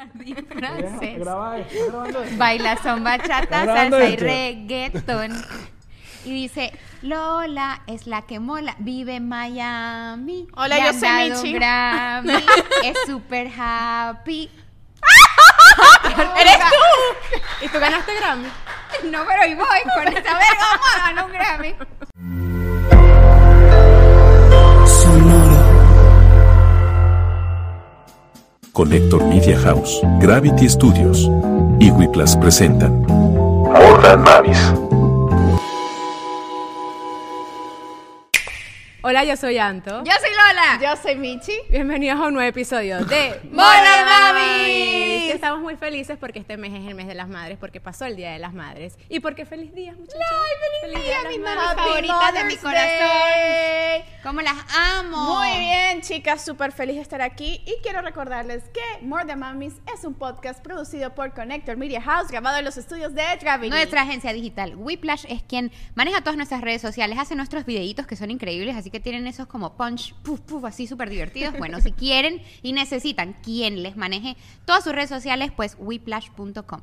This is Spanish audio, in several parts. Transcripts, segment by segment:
Jardín francés. Baila son bachata, ¿Estás grabando salsa y esto? reggaetón. Y dice, Lola es la que mola, vive en Miami. Hola, le yo han soy dado Michi. Grammy, es super happy. ¡Eres tú! ¿Y tú ganaste Grammy? No, pero hoy voy con esta verga, vamos a ganar un Grammy. Connector Media House, Gravity Studios y Whiplash presentan More Than Mavis. Hola, yo soy Anto. Yo soy Lola. Yo soy Michi. Bienvenidos a un nuevo episodio de ¡Mola, Mamis! Estamos muy felices porque este mes es el mes de las madres, porque pasó el Día de las Madres. Y porque feliz día, muchachos. ¡Ay, feliz día, mis las mamis Madres. favoritas de mi corazón! ¿Cómo las amo? Muy bien, chicas, súper feliz de estar aquí y quiero recordarles que More Than Mamis es un podcast producido por Connector Media House, grabado en los estudios de Gravity. Nuestra agencia digital Whiplash es quien maneja todas nuestras redes sociales, hace nuestros videitos que son increíbles, así que tienen esos como punch, puff, puff, así súper divertidos. Bueno, si quieren y necesitan quien les maneje todas sus redes sociales, pues whiplash.com.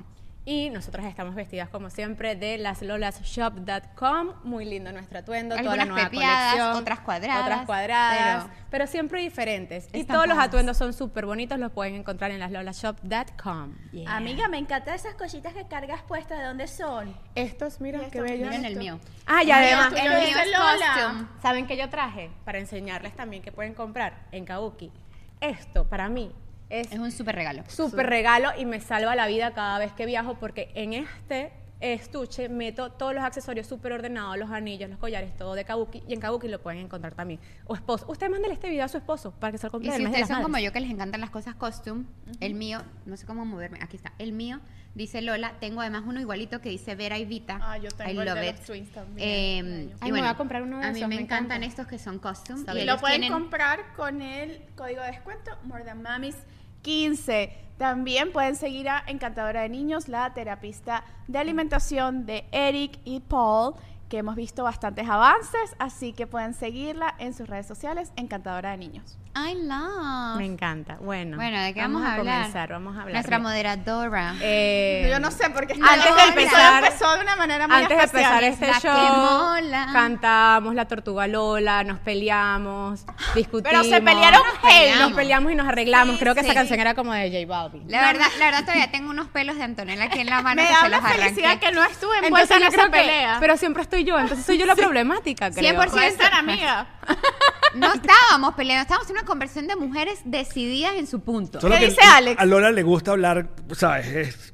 Y nosotras estamos vestidas como siempre de las lolasshop.com. Muy lindo nuestro atuendo, toda la Algunas nueva pepeadas, colección. otras cuadradas, Otras cuadradas, pero- pero, siempre diferentes. Y todos los atuendos son súper bonitos, los pueden encontrar en las lolasshop.com. Amiga, me encantan esas cositas que cargas puestas. ¿De dónde son? Estos, mira, Estos, qué bello. Miren el mío. Ah, y además, tuyo el mío es Lola. costume. ¿Saben qué yo traje? Para enseñarles también que pueden comprar en Kabuki. Esto, para mí, es Es un súper regalo. súper regalo y me salva la vida cada vez que viajo porque en este estuche meto todos los accesorios súper ordenados, los anillos, los collares, todo de Kabuki. Y en Kabuki lo pueden encontrar también. O esposo. Usted mándele este video a su esposo para que se lo Y compre si mes de ustedes son como yo que les encantan las cosas costume, el mío, no sé cómo moverme, aquí está, el mío dice Lola, tengo además uno igualito que dice Vera y Vita. Ah, yo tengo I el love de it. los twins también. Eh, Ay, y me voy a comprar uno de A mí esos, me me encantan encanta. estos que son. Está y lo pueden tienen- comprar con el código de descuento More Than Mamis 15. También pueden seguir a Encantadora de Niños, la terapista de alimentación de Eric y Paul, que hemos visto bastantes avances, así que pueden seguirla en sus redes sociales, Encantadora de Niños. I love. Me encanta. Bueno, Bueno, ¿de qué vamos, a hablar? comenzar, vamos a hablar. Nuestra de- moderadora. Eh, Yo no sé, porque Antes de episodio empezar- empezó de una manera muy Antes de empezar este La show, mola. cantamos la tortuga Lola, nos peleamos, discutimos. Pero se pelearon heavy. Nos peleamos y nos arreglamos. Sí, Creo que sí. esa canción era como de J Balvin. La verdad, la verdad todavía tengo unos pelos de Antonella aquí en la mano Me que da se los una felicidad arranqué. que no estuve envuelta en esa que, pelea. pero siempre estoy yo, entonces soy yo la problemática, creo. 100%. Puede ser, amiga. No estábamos peleando, estábamos en una conversación de mujeres decididas en su punto. Solo ¿Qué que dice Alex? A Lola le gusta hablar, ¿sabes? Es-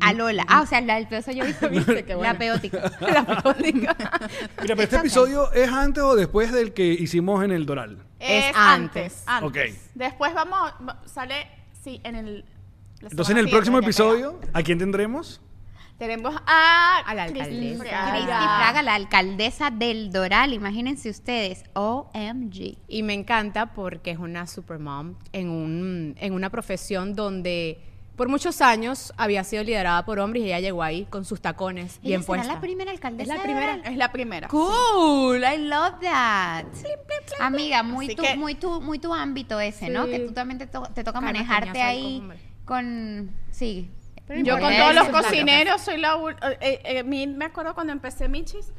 A Lola. Ah, o sea, la del peo soy yo. Viste, qué bueno. La peótica. La peótica. Mira, pero este episodio es antes o después del que hicimos en el Doral. Es Es antes. antes. Ok. Después vamos, va- sale, sí, en el... la Entonces, en el próximo siguiente, episodio, ¿a quién tendremos? Tenemos a... A la alcaldesa. Fraga. La alcaldesa del Doral. Imagínense ustedes. OMG. Y me encanta porque es una supermom en, un, en una profesión donde por muchos años había sido liderada por hombres y ella llegó ahí con sus tacones bien será puestas. la primera alcaldesa Es la primera. Es la primera. Cool, I love that. Amiga, muy Así tu, que- muy tu, muy tu ámbito ese, ¿no? Que tú también te, to- te toca manejarte ahí hombre. con, sí. Pero Yo con todos los cocineros soy la... eh, eh, mi- me acuerdo cuando empecé Michis,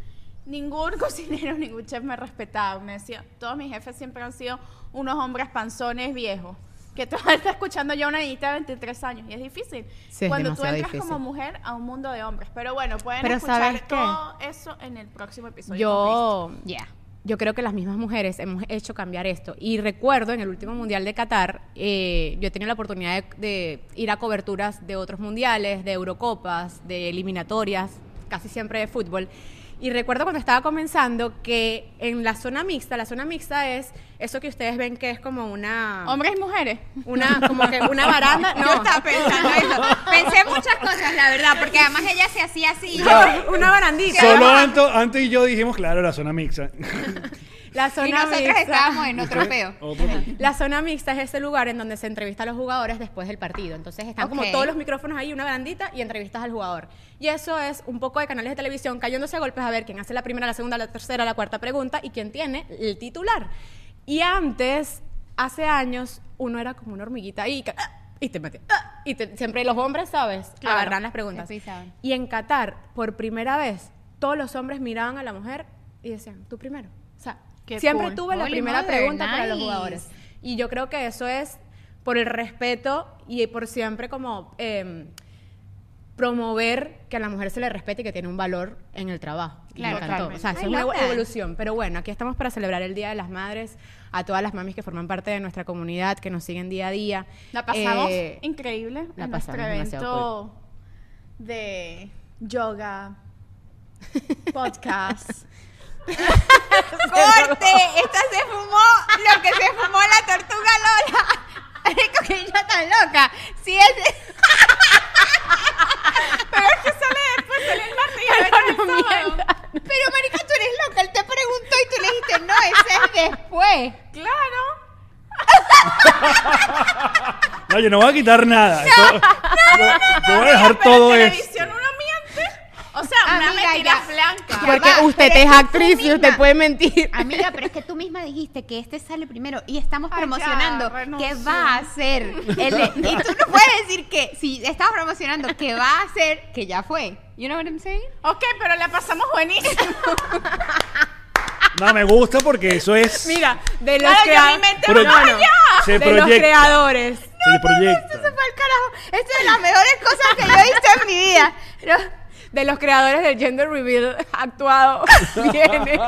ningún cocinero, ningún chef me respetaba. Me decía, todos mis jefes siempre han sido unos hombres panzones viejos. Que tú estás escuchando ya una niñita de 23 años y es difícil. Sí, es Cuando tú entras difícil. como mujer a un mundo de hombres. Pero bueno, pueden Pero escuchar todo eso en el próximo episodio. Yo, Yeah. Yo creo que las mismas mujeres hemos hecho cambiar esto. Y recuerdo en el último mundial de Qatar, eh, yo he tenido la oportunidad de, de ir a coberturas de otros mundiales, de Eurocopas, de eliminatorias, casi siempre de fútbol. Y recuerdo cuando estaba comenzando que en la zona mixta, la zona mixta es eso que ustedes ven que es como una... Hombres y mujeres. Una, como que una baranda. No, Yo estaba pensando eso. Pensé muchas cosas, la verdad, porque además ella se hacía así. No, una barandita. Solo Anto, Anto y yo dijimos, claro, la zona mixta. La zona y nosotros mixta. estábamos en otro peo. La zona mixta es ese lugar en donde se entrevista a los jugadores después del partido. Entonces están como Ok. todos los micrófonos ahí, una barandita y entrevistas al jugador. Y eso es un poco de canales de televisión cayéndose a golpes a ver quién hace la primera, la segunda, la tercera, la cuarta pregunta y quién tiene el titular. Y antes, hace años, uno era como una hormiguita ahí. y te metían, ah, y te- siempre los hombres, ¿sabes? Claro. Agarran las preguntas. Y en Qatar, por primera vez, todos los hombres miraban a la mujer y decían, tú primero. O sea, Qué siempre cool. tuve la Holy primera mother, pregunta para los jugadores. Y yo creo que eso es por el respeto y por siempre como em, promover que a la mujer se le respete y que tiene un valor en el trabajo. Y Claro, me encantó. totalmente. O sea, es una evolución. Pero bueno, aquí estamos para celebrar el Día de las Madres, a todas las mamis que forman parte de nuestra comunidad, que nos siguen día a día. La pasamos Eh, increíble la en nuestro pasamos demasiado evento de yoga, podcast. ¡Corte! Esta se fumó lo que se fumó la tortuga Lola. Marico, que ella tan loca. Si es... Pero es que sale después, sale el martes y ahora el sábado. Pero, marica, tú eres loca. Él te preguntó y tú le dijiste, no, ese es después. Claro. No, yo no voy a quitar nada. Esto- yo- yo voy a dejar todo esto. televisión uno miente. O sea, una Amiga, mentira ya. blanca. Ya Porque usted es actriz y usted puede mentir. Amiga, pero es que tú misma dijiste que este sale primero y estamos Ay, ya, promocionando renuncio. que va a ser. el- y tú no puedes decir que si estamos promocionando que va a ser que ya fue. You know what I'm saying? Ok, pero la pasamos buenísimo. No, me gusta porque eso es. Mira, de los Claro, yo crea- mi mente Pro- va allá. se de los creadores. se proyecta. Esto se fue al carajo. Esto es de las mejores cosas que yo he visto en mi vida. De los creadores del gender reveal actuado. Viene.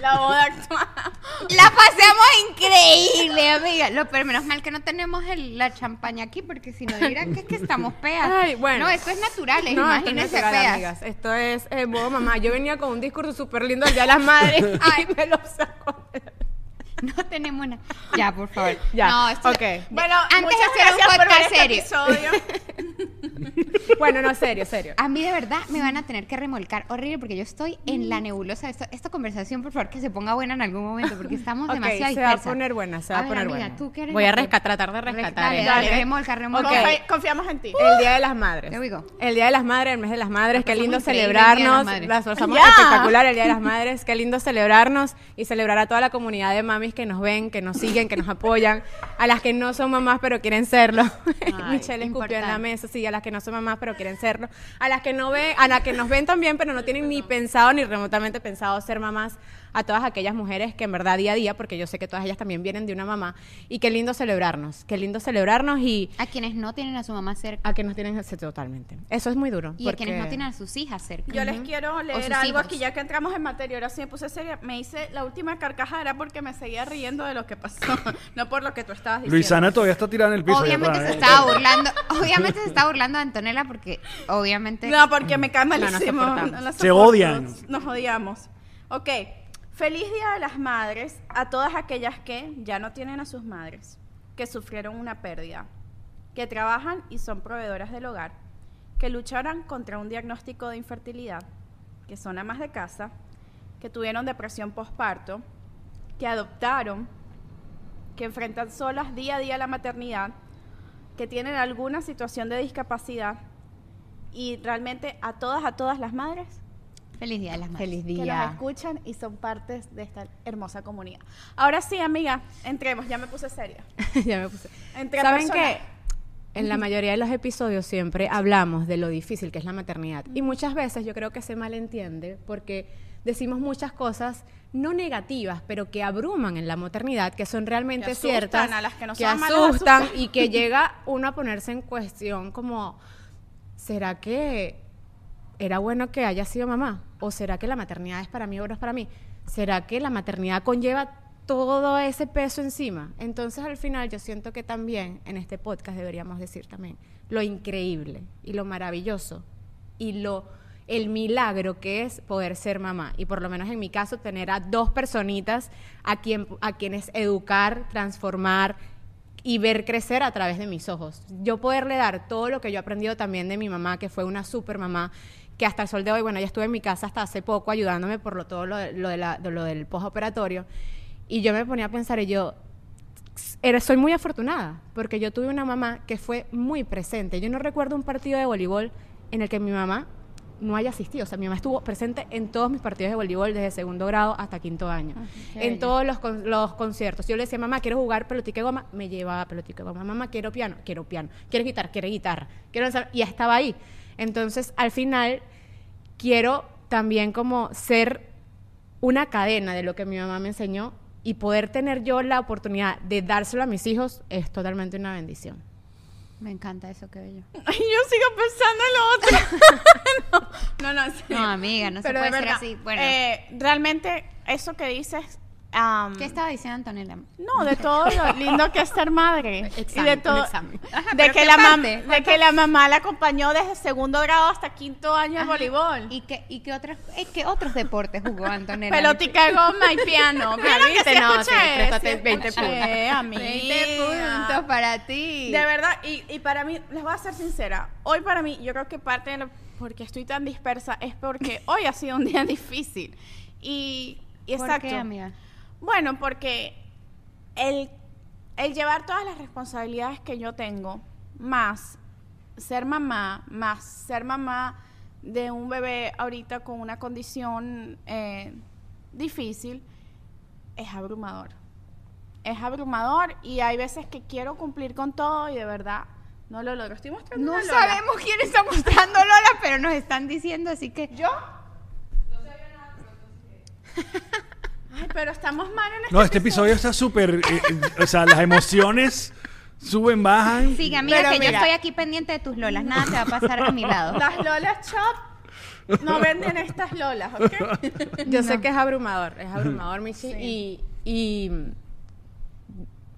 La boda actual. la pasamos increíble, amiga. Lo, pero menos mal que no tenemos el- la champaña aquí porque si no dirán que es que estamos peas. Ay, bueno. No, esto es natural, No, esto es imagínense natural, peas. amigas. Esto es eh, modo mamá. Yo venía con un discurso súper lindo del Día de las Madres. Ay. me lo sacó. No tenemos una. Ya, por favor. Ya, No, esto ok. Bueno, Antes de muchas hacer un gracias por ver podcast este serio. Bueno, no, serio, serio. A mí de verdad me van a tener que remolcar horrible porque yo estoy en la nebulosa. Esto- esta conversación, por favor, que se ponga buena en algún momento porque estamos Ok, demasiado se va a poner buena, se va a, ver, poner amiga, buena. ¿tú qué eres Voy a rescatar, tratar de rescatar. Dale, eh. dale, Dale. remolca, remolca. Confiamos en ti. El Día de las Madres. El Día de las Madres, el mes de las Madres. Qué lindo celebrarnos. Las pasamos Ya. espectacular el Día de las Madres. Qué lindo celebrarnos y celebrar a toda la comunidad de mamis que nos ven, que nos siguen, que nos apoyan. A las que no son mamás pero quieren serlo. Michelle escupió en la mesa. Sí, a las que no son mamás pero quieren serlo. A las que no ven, a las que nos ven también pero no tienen ni pensado ni remotamente pensado ser mamás. A todas aquellas mujeres que en verdad día a día, porque yo sé que todas ellas también vienen de una mamá. Y qué lindo celebrarnos. Qué lindo celebrarnos y A quienes no tienen a su mamá cerca. a que nos tienen totalmente. Eso es muy duro. Y a quienes no porque- tienen a sus hijas cerca. Yo les quiero leer algo hijos. aquí, ya que entramos en materia. Ahora sí me puse seria. Me hice la última carcajada porque me seguía riendo de lo que pasó, no por lo que tú estabas diciendo. Luisana todavía está tirada en el piso. Obviamente atrás, se ¿eh? estaba burlando, obviamente se estaba burlando de Antonella porque obviamente No, porque me cae no malísimo. no la Se odian. Nos odiamos. Ok. Feliz Día de las Madres a todas aquellas que ya no tienen a sus madres, que sufrieron una pérdida, que trabajan y son proveedoras del hogar, que lucharon contra un diagnóstico de infertilidad, que son amas de casa, que tuvieron depresión postparto, que adoptaron, que enfrentan solas día a día la maternidad, que tienen alguna situación de discapacidad y realmente a todas, a todas las madres feliz día de las madres. Feliz que nos día. escuchan y son partes de esta hermosa comunidad. Ahora sí, amiga, entremos, ya me puse seria. ya me puse. Entre ¿Saben personas. que en la mayoría de los episodios siempre hablamos de lo difícil que es la maternidad? Y muchas veces yo creo que se malentiende porque decimos muchas cosas no negativas, pero que abruman en la maternidad, que son realmente Que asustan ciertas, a las que no que asustan asustan. y que llega uno a ponerse en cuestión como, ¿será que era bueno que haya sido mamá? ¿O será que la maternidad es para mí o no es para mí? ¿Será que la maternidad conlleva todo ese peso encima? Entonces al final yo siento que también en este podcast deberíamos decir también lo increíble y lo maravilloso y lo el milagro que es poder ser mamá y por lo menos en mi caso tener a dos personitas a quien a quienes educar, transformar y ver crecer a través de mis ojos. Yo poderle dar todo lo que yo he aprendido también de mi mamá, que fue una super mamá, que hasta el sol de hoy, bueno, ella estuvo en mi casa hasta hace poco ayudándome por lo, todo lo, de- lo, de la- de lo del postoperatorio. Y yo me ponía a pensar, y yo, era, soy muy afortunada, porque yo tuve una mamá que fue muy presente. Yo no recuerdo un partido de voleibol en el que mi mamá no haya asistido. O sea, mi mamá estuvo presente en todos mis partidos de voleibol desde segundo grado hasta quinto año. qué en bello. todos los, con- los conciertos. Yo le decía, mamá, quiero jugar pelotica de goma, me llevaba pelotica de goma. Mamá, quiero piano, quiero piano. ¿Quieres guitarra? Quiero guitarra. Quiero y ya estaba ahí. Entonces, al final, quiero también como ser una cadena de lo que mi mamá me enseñó y poder tener yo la oportunidad de dárselo a mis hijos es totalmente una bendición. Me encanta eso, qué bello. Ay, yo sigo pensando en lo otro. no, no, sí. No, amiga, no se Pero puede ser así. Bueno, eh, realmente, eso que dices. Am, ¿qué estaba diciendo Antonella? No, de todo lo lindo que es ser madre. y Examen, de un todo. Ajá, de, que ¿qué la mam- de que la mamá la acompañó desde segundo grado hasta quinto año en Ajá. voleibol. ¿Y qué, y qué, otras, eh, qué otros deportes jugó Antonella? Pelotica de goma y piano. ¿Vieron que ¿Viste? sí No, escuché? sí, préstate Sí 20 escuché, puntos. amiga. 20 puntos para ti. De verdad, y, y para mí, les voy a ser sincera, hoy para mí, yo creo que parte de lo, porque estoy tan dispersa es porque hoy ha sido un día difícil. Y, y ¿Por exacto. qué, amiga? Bueno, porque el, el llevar todas las responsabilidades que yo tengo, más ser mamá, más ser mamá de un bebé ahorita con una condición eh, difícil, es abrumador. Es abrumador y hay veces que quiero cumplir con todo y de verdad no lo logro. Estoy mostrando No una Lola. sabemos quién está mostrando Lola, pero nos están diciendo, así que... ¿Yo? Ay, pero estamos mal en este No, este episodio está súper. eh, eh, o sea, las emociones suben, bajan. Sigue, amiga, Pero que yo mira. estoy aquí pendiente de tus Lolas. Nada te va a pasar a mi lado. Las Lolas Shop no venden estas Lolas, ¿ok? Yo sé que es abrumador, es abrumador, Michi, Sí. y, y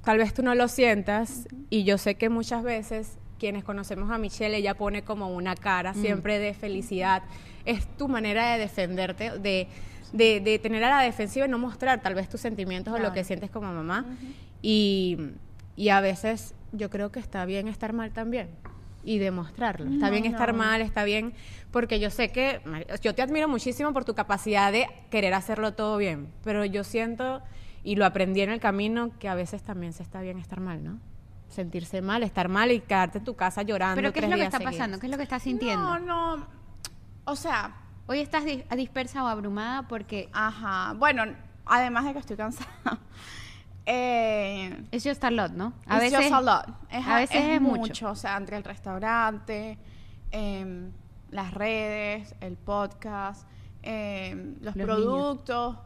tal vez tú no lo sientas, y yo sé que muchas veces quienes conocemos a Michelle, ella pone como una cara siempre de felicidad. Es tu manera de defenderte, de, de, de tener a la defensiva y no mostrar tal vez tus sentimientos o lo que sientes como mamá. y, y a veces yo creo que está bien estar mal también. Y demostrarlo. Está No, bien estar mal, está bien, porque yo sé que yo te admiro muchísimo por tu capacidad de querer hacerlo todo bien, pero yo siento y lo aprendí en el camino que a veces también se está bien estar mal, ¿no? Sentirse mal, estar mal y quedarte en tu casa llorando. ¿Pero qué es lo que está seguidos. pasando? ¿Qué es lo que estás sintiendo? No, no. O sea, Hoy estás di- dispersa o abrumada porque ajá. Bueno, además de que estoy cansada. Eh, es just a lot, ¿no? A it's veces, just a lot. Es, a veces es mucho. mucho. O sea, entre el restaurante, em, las redes, el podcast, los, Los productos,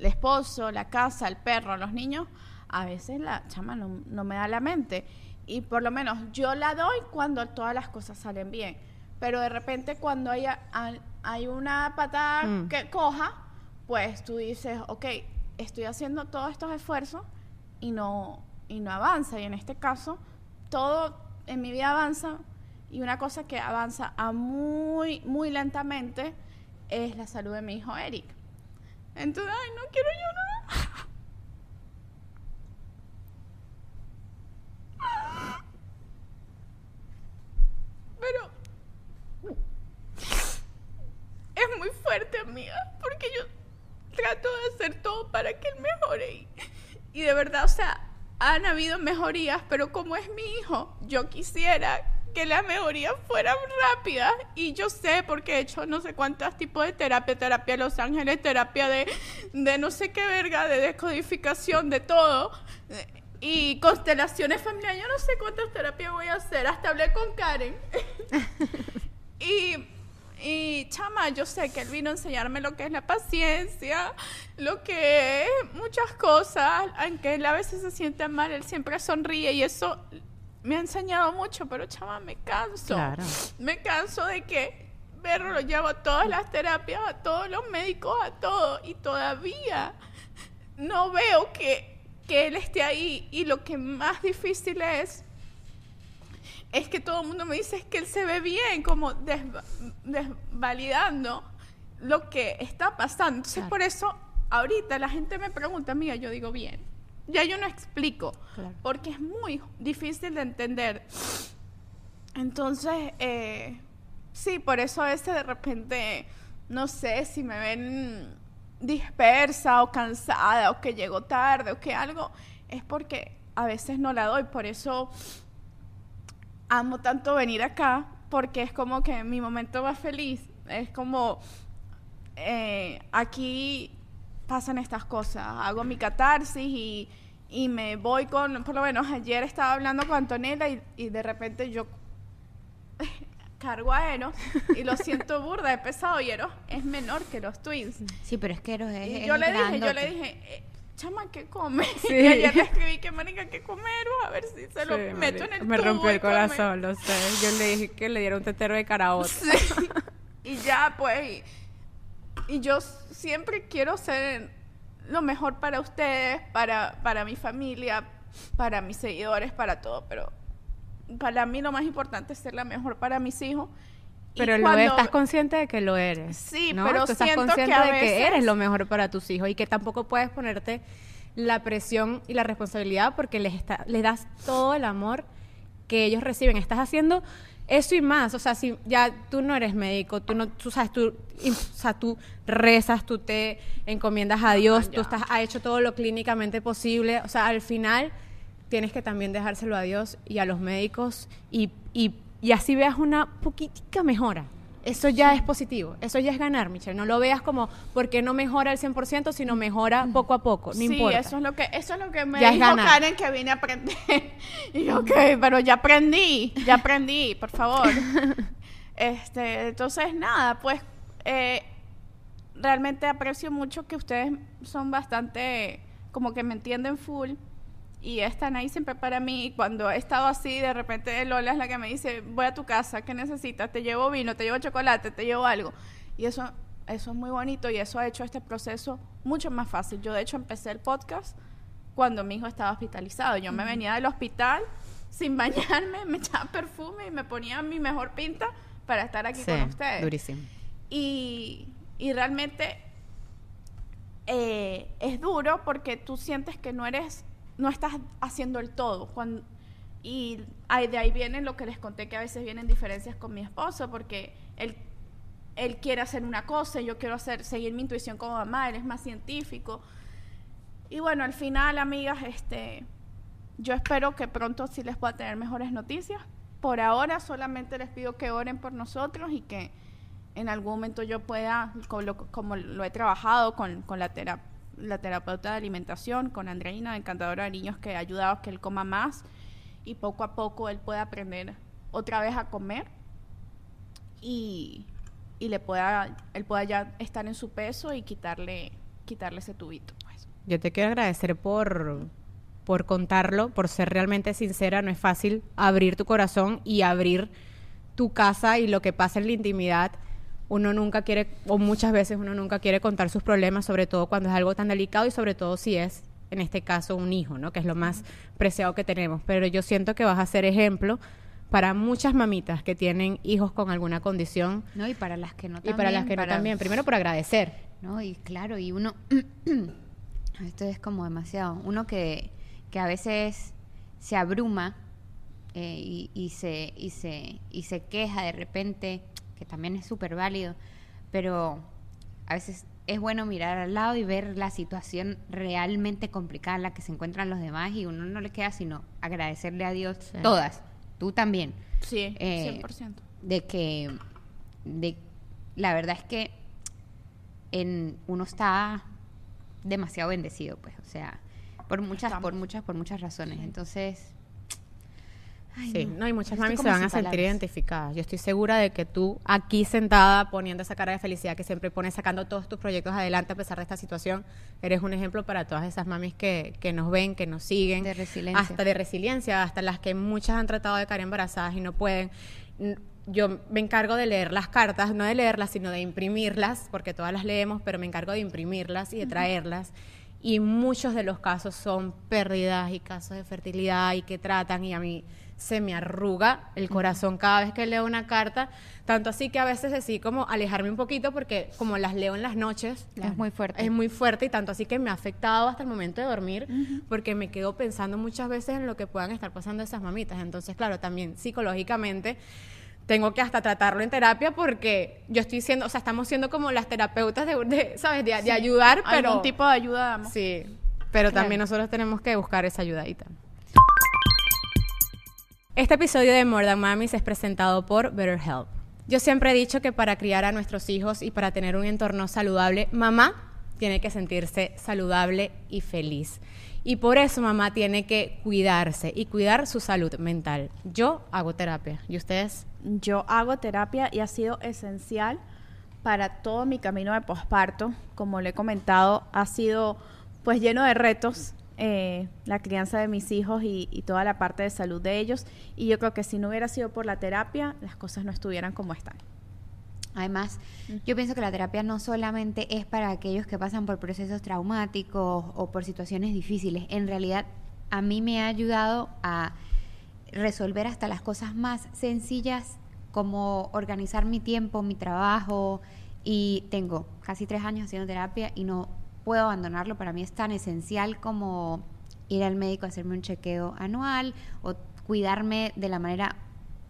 el esposo, la casa, el perro, los niños. A veces la chama no, no me da la mente. Y por lo menos yo la doy cuando todas las cosas salen bien. Pero de repente cuando hay, hay- hay una patada Mm. que coja, pues tú dices, ok, estoy haciendo todos estos esfuerzos y no, y no avanza. Y en este caso, todo en mi vida avanza y una cosa que avanza a muy, muy lentamente es la salud de mi hijo Eric. Entonces, ay, no quiero llorar. Pero es muy fuerte, amiga, porque yo trato de hacer todo para que él mejore. Y, y de verdad, o sea, han habido mejorías, pero como es mi hijo, yo quisiera que las mejorías fueran rápidas. Y yo sé, porque he hecho no sé cuántos tipos de terapia, terapia de Los Ángeles, terapia de, de no sé qué verga, de descodificación, de todo. Y constelaciones familiares, yo no sé cuántas terapias voy a hacer, hasta hablé con Karen. Y, y chama, yo sé que él vino a enseñarme lo que es la paciencia, lo que es muchas cosas, aunque él a veces se siente mal, él siempre sonríe y eso me ha enseñado mucho, pero chama, me canso. Claro. Me canso de que Berro lo llevo a todas las terapias, a todos los médicos, a todo, y todavía no veo que, que él esté ahí. Y lo que más difícil es es que todo el mundo me dice es que él se ve bien, como desva- desvalidando lo que está pasando. Entonces, Claro. por eso, ahorita la gente me pregunta, mía, yo digo bien. Ya yo no explico, Claro. porque es muy difícil de entender. Entonces, eh, sí, por eso a veces de repente, no sé si me ven dispersa o cansada o que llego tarde o que algo, es porque a veces no la doy. Por eso amo tanto venir acá, porque es como que mi momento más feliz. Es como, eh, aquí pasan estas cosas, hago mi catarsis y, y me voy con, por lo menos ayer estaba hablando con Antonella y, y de repente yo cargo a Eros y lo siento burda, he pesado y Eros es menor que los twins. Sí, pero es que Eros es, Y es yo le dije, yo le dije, eh, chama, ¿qué come? Sí. Y ayer le escribí que marica, ¿qué comer? A ver si se lo Sí, meto en marica, el Me tubo rompió el come. corazón, lo sé. Yo le dije que le diera un tetero de caraota. Sí. y ya, pues, y, y yo siempre quiero ser lo mejor para ustedes, para, para mi familia, para mis seguidores, para todo, pero para mí lo más importante es ser la mejor para mis hijos. Pero lo cuando- estás consciente de que lo eres. Sí, ¿no? pero Tú estás siento que consciente de que eres lo mejor para tus hijos y que tampoco puedes ponerte la presión y la responsabilidad porque les, está, les das todo el amor que ellos reciben. Estás haciendo eso y más. O sea, si ya tú no eres médico, tú no, tú sabes, tú, o sea, tú rezas, tú te encomiendas a Dios, tú estás, has hecho todo lo clínicamente posible. O sea, al final tienes que también dejárselo a Dios y a los médicos y, y, y así veas una poquitica mejora. Eso ya es positivo, eso ya es ganar, Michelle. No lo veas como porque no mejora al 100%, sino mejora poco a poco, no sí, importa. eso es lo que eso es lo que me Ya dijo. Karen que vine a aprender. y yo, ok, pero ya aprendí, ya aprendí, por favor. este, entonces nada, pues eh, realmente aprecio mucho que ustedes son bastante como que me entienden full y están ahí siempre para mí. Y cuando he estado así, de repente Lola es la que me dice, voy a tu casa, ¿qué necesitas? Te llevo vino, te llevo chocolate, te llevo algo. Y eso, eso es muy bonito y eso ha hecho este proceso mucho más fácil. Yo de hecho empecé el podcast cuando mi hijo estaba hospitalizado. Yo me venía del hospital sin bañarme, me echaba perfume y me ponía mi mejor pinta para estar aquí Sí, con ustedes. durísimo. Y, y realmente eh, es duro porque tú sientes que no eres, no estás haciendo el todo. Y ahí- de ahí viene lo que les conté que a veces vienen diferencias con mi esposo porque él, él quiere hacer una cosa yo quiero hacer, seguir mi intuición como mamá, él es más científico. Y bueno, al final, amigas, este, yo espero que pronto sí les pueda tener mejores noticias. Por ahora solamente les pido que oren por nosotros y que en algún momento yo pueda, como lo, como lo he trabajado con, con la, tera- la terapeuta de alimentación, con Andreina, encantadora de niños, que ha ayudado a que él coma más y poco a poco él pueda aprender otra vez a comer y, y le pueda, él pueda ya estar en su peso y quitarle, quitarle ese tubito. Pues. Yo te quiero agradecer por, por contarlo, por ser realmente sincera. No es fácil abrir tu corazón y abrir tu casa y lo que pasa en la intimidad. Uno nunca quiere, o muchas veces uno nunca quiere contar sus problemas, sobre todo cuando es algo tan delicado y sobre todo si es, en este caso, un hijo, ¿no? Que es lo más preciado que tenemos. Pero yo siento que vas a ser ejemplo para muchas mamitas que tienen hijos con alguna condición No, y para las que no y también. para las que no también. Primero por agradecer. No, y claro, y uno, esto es como demasiado, uno que, que a veces se abruma eh, y, y se, y, se, y se queja de repente, que también es súper válido, pero a veces es bueno mirar al lado y ver la situación realmente complicada en la que se encuentran los demás y uno no le queda sino agradecerle a Dios, Sí. todas, tú también, Sí, Eh, 100%. de que de la verdad es que en uno está demasiado bendecido pues o sea por muchas Estamos. por muchas por muchas razones entonces ay, Sí, no, y muchas mamis se van a sentir palabras. identificadas. Yo estoy segura de que tú, aquí sentada, poniendo esa cara de felicidad que siempre pones, sacando todos tus proyectos adelante a pesar de esta situación, eres un ejemplo para todas esas mamis que, que nos ven, que nos siguen. De resiliencia. Hasta de resiliencia, hasta las que muchas han tratado de caer embarazadas y no pueden. Yo me encargo de leer las cartas, no de leerlas, sino de imprimirlas, porque todas las leemos, pero me encargo de imprimirlas y de traerlas. Y muchos de los casos son pérdidas y casos de fertilidad y que tratan y a mí se me arruga el corazón cada vez que leo una carta, tanto así que a veces decidí como alejarme un poquito porque como las leo en las noches, Es muy fuerte. es muy fuerte y tanto así que me ha afectado hasta el momento de dormir porque me quedo pensando muchas veces en lo que puedan estar pasando esas mamitas. Entonces, claro, también psicológicamente tengo que hasta tratarlo en terapia porque yo estoy siendo, o sea, estamos siendo como las terapeutas de, de, ¿sabes? De, de ayudar, pero... Algún tipo de ayuda damos. Sí, pero Claro. también nosotros tenemos que buscar esa ayudadita. Este episodio de More Mamis es presentado por BetterHelp. Yo siempre he dicho que para criar a nuestros hijos y para tener un entorno saludable, mamá tiene que sentirse saludable y feliz. Y por eso mamá tiene que cuidarse y cuidar su salud mental. Yo hago terapia. ¿Y ustedes? Yo hago terapia y ha sido esencial para todo mi camino de posparto. Como le he comentado, ha sido pues lleno de retos eh, la crianza de mis hijos y, y toda la parte de salud de ellos. Y yo creo que si no hubiera sido por la terapia, las cosas no estuvieran como están. Además, yo pienso que la terapia no solamente es para aquellos que pasan por procesos traumáticos o por situaciones difíciles. En realidad, a mí me ha ayudado a resolver hasta las cosas más sencillas como organizar mi tiempo, mi trabajo. Y tengo casi tres años haciendo terapia y no puedo abandonarlo. Para mí es tan esencial como ir al médico a hacerme un chequeo anual o cuidarme de la manera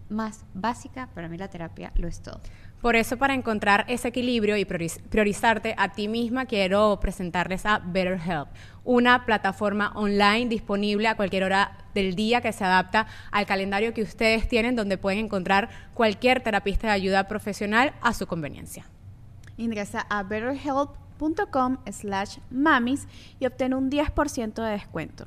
más básica. Para mí la terapia lo es todo. Por eso, para encontrar ese equilibrio y prioriz- priorizarte a ti misma, quiero presentarles a BetterHelp, una plataforma online disponible a cualquier hora del día que se adapta al calendario que ustedes tienen, donde pueden encontrar cualquier terapista de ayuda profesional a su conveniencia. Ingresa a betterhelp.com slash mamis y obtén un 10% de descuento.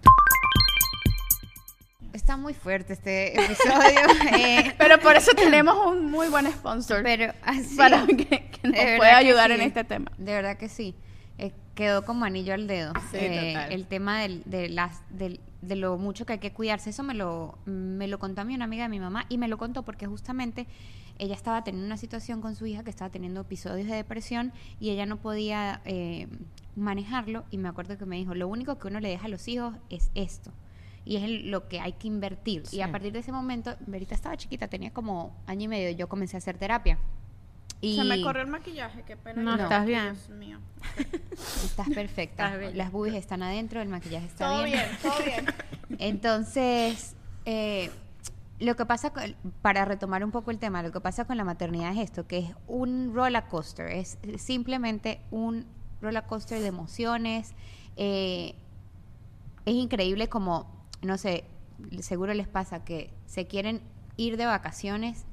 Está muy fuerte este episodio. eh, Pero por eso tenemos un muy buen sponsor pero así. para que, que nos pueda ayudar sí. en este tema. De verdad que sí. Eh, quedó como anillo al dedo. Sí, Eh, total. El tema del- de, las, del- de lo mucho que hay que cuidarse. Eso me lo, me lo contó a mí una amiga de mi mamá y me lo contó porque justamente ella estaba teniendo una situación con su hija que estaba teniendo episodios de depresión y ella no podía eh, manejarlo. Y me acuerdo que me dijo, lo único que uno le deja a los hijos es esto. Y es el- lo que hay que invertir. Sí. Y a partir de ese momento, Verita estaba chiquita, tenía como año y medio, yo comencé a hacer terapia. Y Se me corrió el maquillaje, qué pena. No, estás bien. Dios mío. Estás perfecta. Estás. Las boobies están adentro, el maquillaje está Todo bien. bien, todo bien. Entonces, eh, lo que pasa, con- para retomar un poco el tema, lo que pasa con la maternidad es esto, que es un roller coaster, es simplemente un roller coaster de emociones. eh, es increíble como, no sé, seguro les pasa que se quieren ir de vacaciones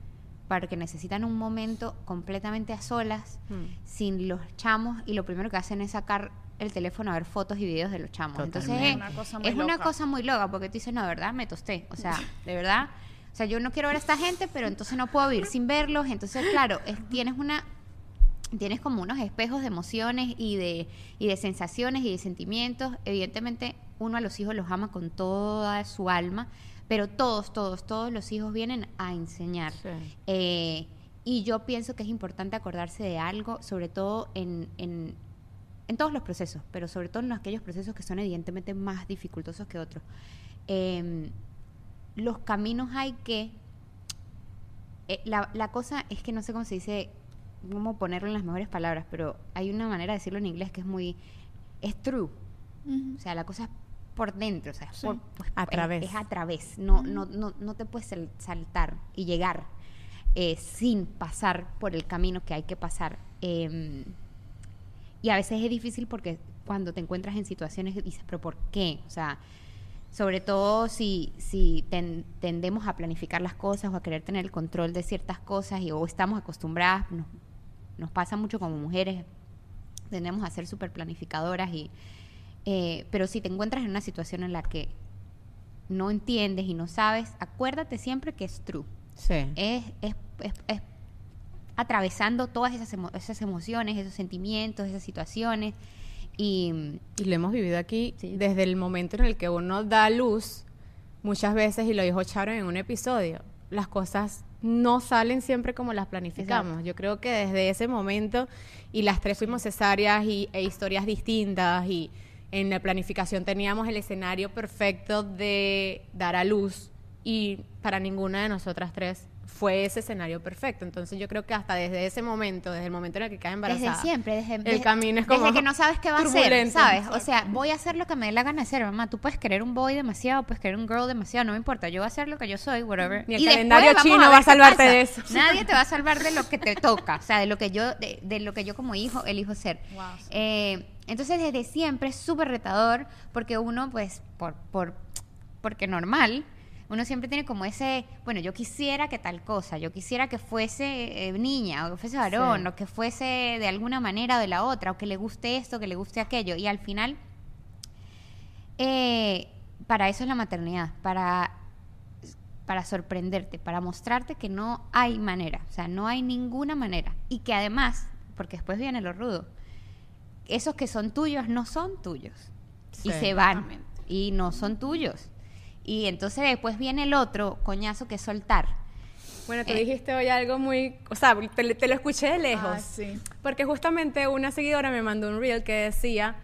para que necesitan un momento completamente a solas, Hmm. sin los chamos, y lo primero que hacen es sacar el teléfono a ver fotos y videos de los chamos. Entonces es, Una cosa muy es una loca. cosa muy loca, porque tú dices, no, de verdad, me tosté. O sea, de verdad. O sea, yo no quiero ver a esta gente, pero entonces no puedo vivir sin verlos. Entonces, claro, es- tienes una tienes como unos espejos de emociones y de, y de sensaciones y de sentimientos. Evidentemente, uno a los hijos los ama con toda su alma, pero todos, todos, todos los hijos vienen a enseñar. Sí. Eh, y yo pienso que es importante acordarse de algo, sobre todo en, en, en todos los procesos, pero sobre todo en aquellos procesos que son evidentemente más dificultosos que otros. Eh, los caminos hay que... eh, la, la cosa es que no sé cómo se dice, cómo ponerlo en las mejores palabras, pero hay una manera de decirlo en inglés que es muy... es true. O sea, la cosa es por dentro, o sea, es, Sí. por- pues, A través. Es, a través. No, no, no, no te puedes sal- saltar y llegar eh, sin pasar por el camino que hay que pasar. Eh, y a veces es difícil porque cuando te encuentras en situaciones dices, pero ¿por qué? O sea, sobre todo si, si ten- tendemos a planificar las cosas o a querer tener el control de ciertas cosas y o estamos acostumbradas, nos, nos pasa mucho como mujeres, tendemos a ser súper planificadoras y eh, pero si te encuentras en una situación en la que no entiendes y no sabes, acuérdate siempre que es true. Sí. Es, es, es- es atravesando todas esas, emo- esas emociones, esos sentimientos, esas situaciones. Y Y lo hemos vivido aquí Sí. desde el momento en el que uno da luz, muchas veces, y lo dijo Sharon en un episodio, las cosas no salen siempre como las planificamos. Exacto. Yo creo que desde ese momento, y las tres fuimos cesáreas y, e historias distintas, y en la planificación teníamos el escenario perfecto de dar a luz, y para ninguna de nosotras tres fue ese escenario perfecto. Entonces yo creo que hasta desde ese momento, desde el momento en el que cae embarazada, desde siempre, desde, el desde- camino es como desde que no sabes qué va a ser, turbulento. ¿sabes? O sea, voy a hacer lo que me dé la gana de hacer, mamá. Tú puedes querer un boy demasiado, puedes querer un girl demasiado, no me importa. Yo voy a hacer lo que yo soy, whatever. Ni el Y calendario chino va a salvarte de eso. Nadie te va a salvar de lo que te toca, o sea, de lo que yo, de, de lo que yo como hijo elijo ser. Wow. Eh, entonces, desde siempre es súper retador porque uno, pues, por, por, porque normal, uno siempre tiene como ese, bueno, yo quisiera que tal cosa, yo quisiera que fuese eh, niña, o que fuese varón, Sí. o que fuese de alguna manera o de la otra, o que le guste esto, que le guste aquello. Y al final, eh, para eso es la maternidad, para, para sorprenderte, para mostrarte que no hay manera, o sea, no hay ninguna manera. Y que además, porque después viene lo rudo, esos que son tuyos no son tuyos. y se van. Y no son tuyos. Y entonces después viene el otro coñazo que es soltar. Bueno, tú Eh. dijiste hoy algo muy, o sea, te, te lo escuché de lejos. Ah, sí. Porque justamente una seguidora me mandó un reel que decía,